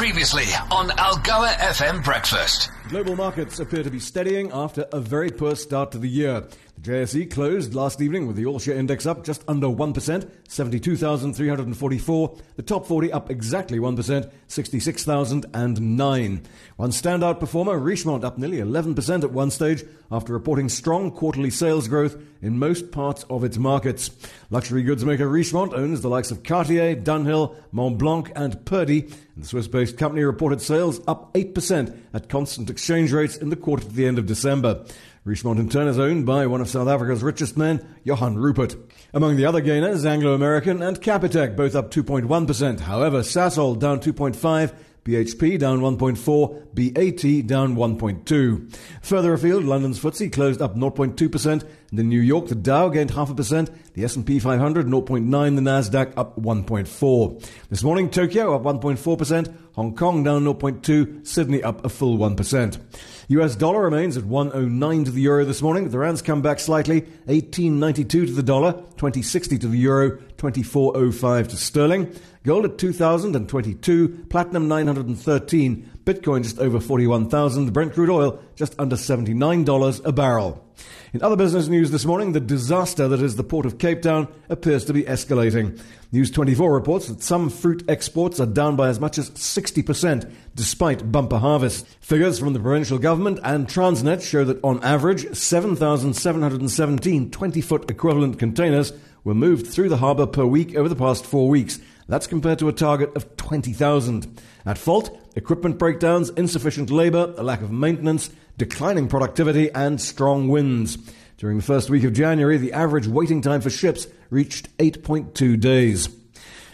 Previously on Algoa FM Breakfast. Global markets appear to be steadying after a very poor start to the year. JSE closed last evening with the all share index up just under 1%, 72,344. The top 40 up exactly 1%, 66,009. One standout performer, Richemont, up nearly 11% at one stage after reporting strong quarterly sales growth in most parts of its markets. Luxury goods maker Richemont owns the likes of Cartier, Dunhill, Montblanc, and Purdey. And the Swiss based company reported sales up 8% at constant exchange rates in the quarter to the end of December. Richemont in turn is owned by one of South Africa's richest men, Johan Rupert. Among the other gainers, Anglo American and Capitec both up 2.1%. However, Sasol down 2.5 BHP down 1.4, BAT down 1.2. Further afield, London's FTSE closed up 0.2%, and in New York, the Dow gained half a percent, the S&P 500 0.9, the Nasdaq up 1.4. This morning, Tokyo up 1.4%, Hong Kong down 0.2, Sydney up a full 1%. US dollar remains at 109 to the euro this morning. The rand's come back slightly, 18.92 to the dollar, 20.60 to the euro, 24.05 to sterling. Gold at 2022, platinum 913, Bitcoin just over 41,000, Brent crude oil just under $79 a barrel. In other business news this morning, the disaster that is the port of Cape Town appears to be escalating. News 24 reports that some fruit exports are down by as much as 60% despite bumper harvest. Figures from the provincial government and Transnet show that on average, 7,717 20 foot equivalent containers were moved through the harbour per week over the past four weeks. That's compared to a target of 20,000. At fault, equipment breakdowns, insufficient labour, a lack of maintenance, declining productivity, and strong winds. During the first week of January, the average waiting time for ships reached 8.2 days.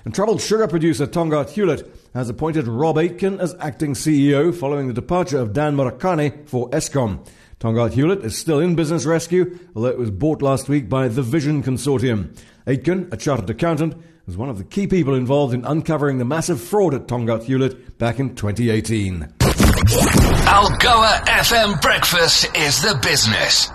And troubled sugar producer Tongaat Hullett has appointed Rob Aitken as acting CEO following the departure of Dan Marokane for Eskom. Tongaat Hullett is still in business rescue, although it was bought last week by the Vision Consortium. Aitken, a chartered accountant, was one of the key people involved in uncovering the massive fraud at Tongaat Hullett back in 2018. Algoa FM Breakfast is the business.